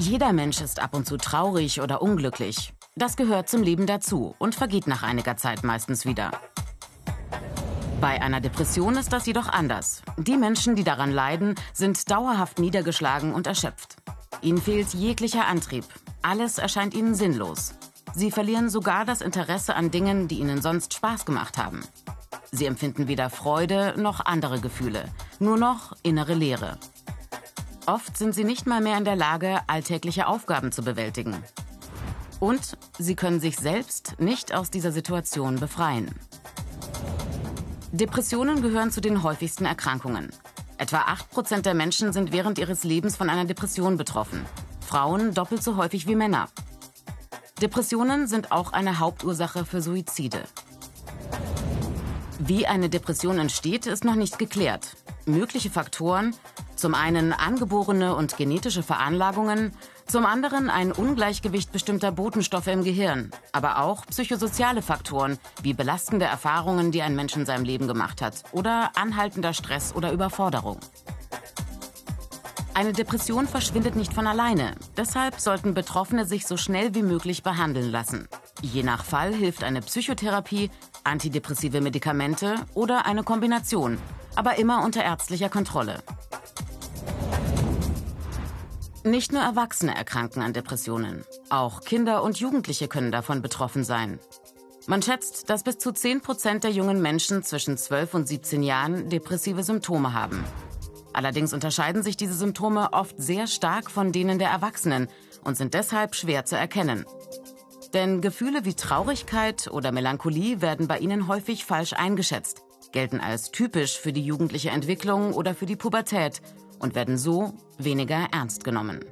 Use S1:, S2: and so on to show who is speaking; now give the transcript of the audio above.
S1: Jeder Mensch ist ab und zu traurig oder unglücklich. Das gehört zum Leben dazu und vergeht nach einiger Zeit meistens wieder. Bei einer Depression ist das jedoch anders. Die Menschen, die daran leiden, sind dauerhaft niedergeschlagen und erschöpft. Ihnen fehlt jeglicher Antrieb. Alles erscheint ihnen sinnlos. Sie verlieren sogar das Interesse an Dingen, die ihnen sonst Spaß gemacht haben. Sie empfinden weder Freude noch andere Gefühle, nur noch innere Leere. Oft sind sie nicht mal mehr in der Lage, alltägliche Aufgaben zu bewältigen. Und sie können sich selbst nicht aus dieser Situation befreien. Depressionen gehören zu den häufigsten Erkrankungen. Etwa 8% der Menschen sind während ihres Lebens von einer Depression betroffen. Frauen doppelt so häufig wie Männer. Depressionen sind auch eine Hauptursache für Suizide. Wie eine Depression entsteht, ist noch nicht geklärt. Mögliche Faktoren, zum einen angeborene und genetische Veranlagungen, zum anderen ein Ungleichgewicht bestimmter Botenstoffe im Gehirn, aber auch psychosoziale Faktoren wie belastende Erfahrungen, die ein Mensch in seinem Leben gemacht hat, oder anhaltender Stress oder Überforderung. Eine Depression verschwindet nicht von alleine. Deshalb sollten Betroffene sich so schnell wie möglich behandeln lassen. Je nach Fall hilft eine Psychotherapie, antidepressive Medikamente oder eine Kombination, aber immer unter ärztlicher Kontrolle. Nicht nur Erwachsene erkranken an Depressionen. Auch Kinder und Jugendliche können davon betroffen sein. Man schätzt, dass bis zu 10 Prozent der jungen Menschen zwischen 12 und 17 Jahren depressive Symptome haben. Allerdings unterscheiden sich diese Symptome oft sehr stark von denen der Erwachsenen und sind deshalb schwer zu erkennen. Denn Gefühle wie Traurigkeit oder Melancholie werden bei ihnen häufig falsch eingeschätzt, gelten als typisch für die jugendliche Entwicklung oder für die Pubertät und werden so weniger ernst genommen.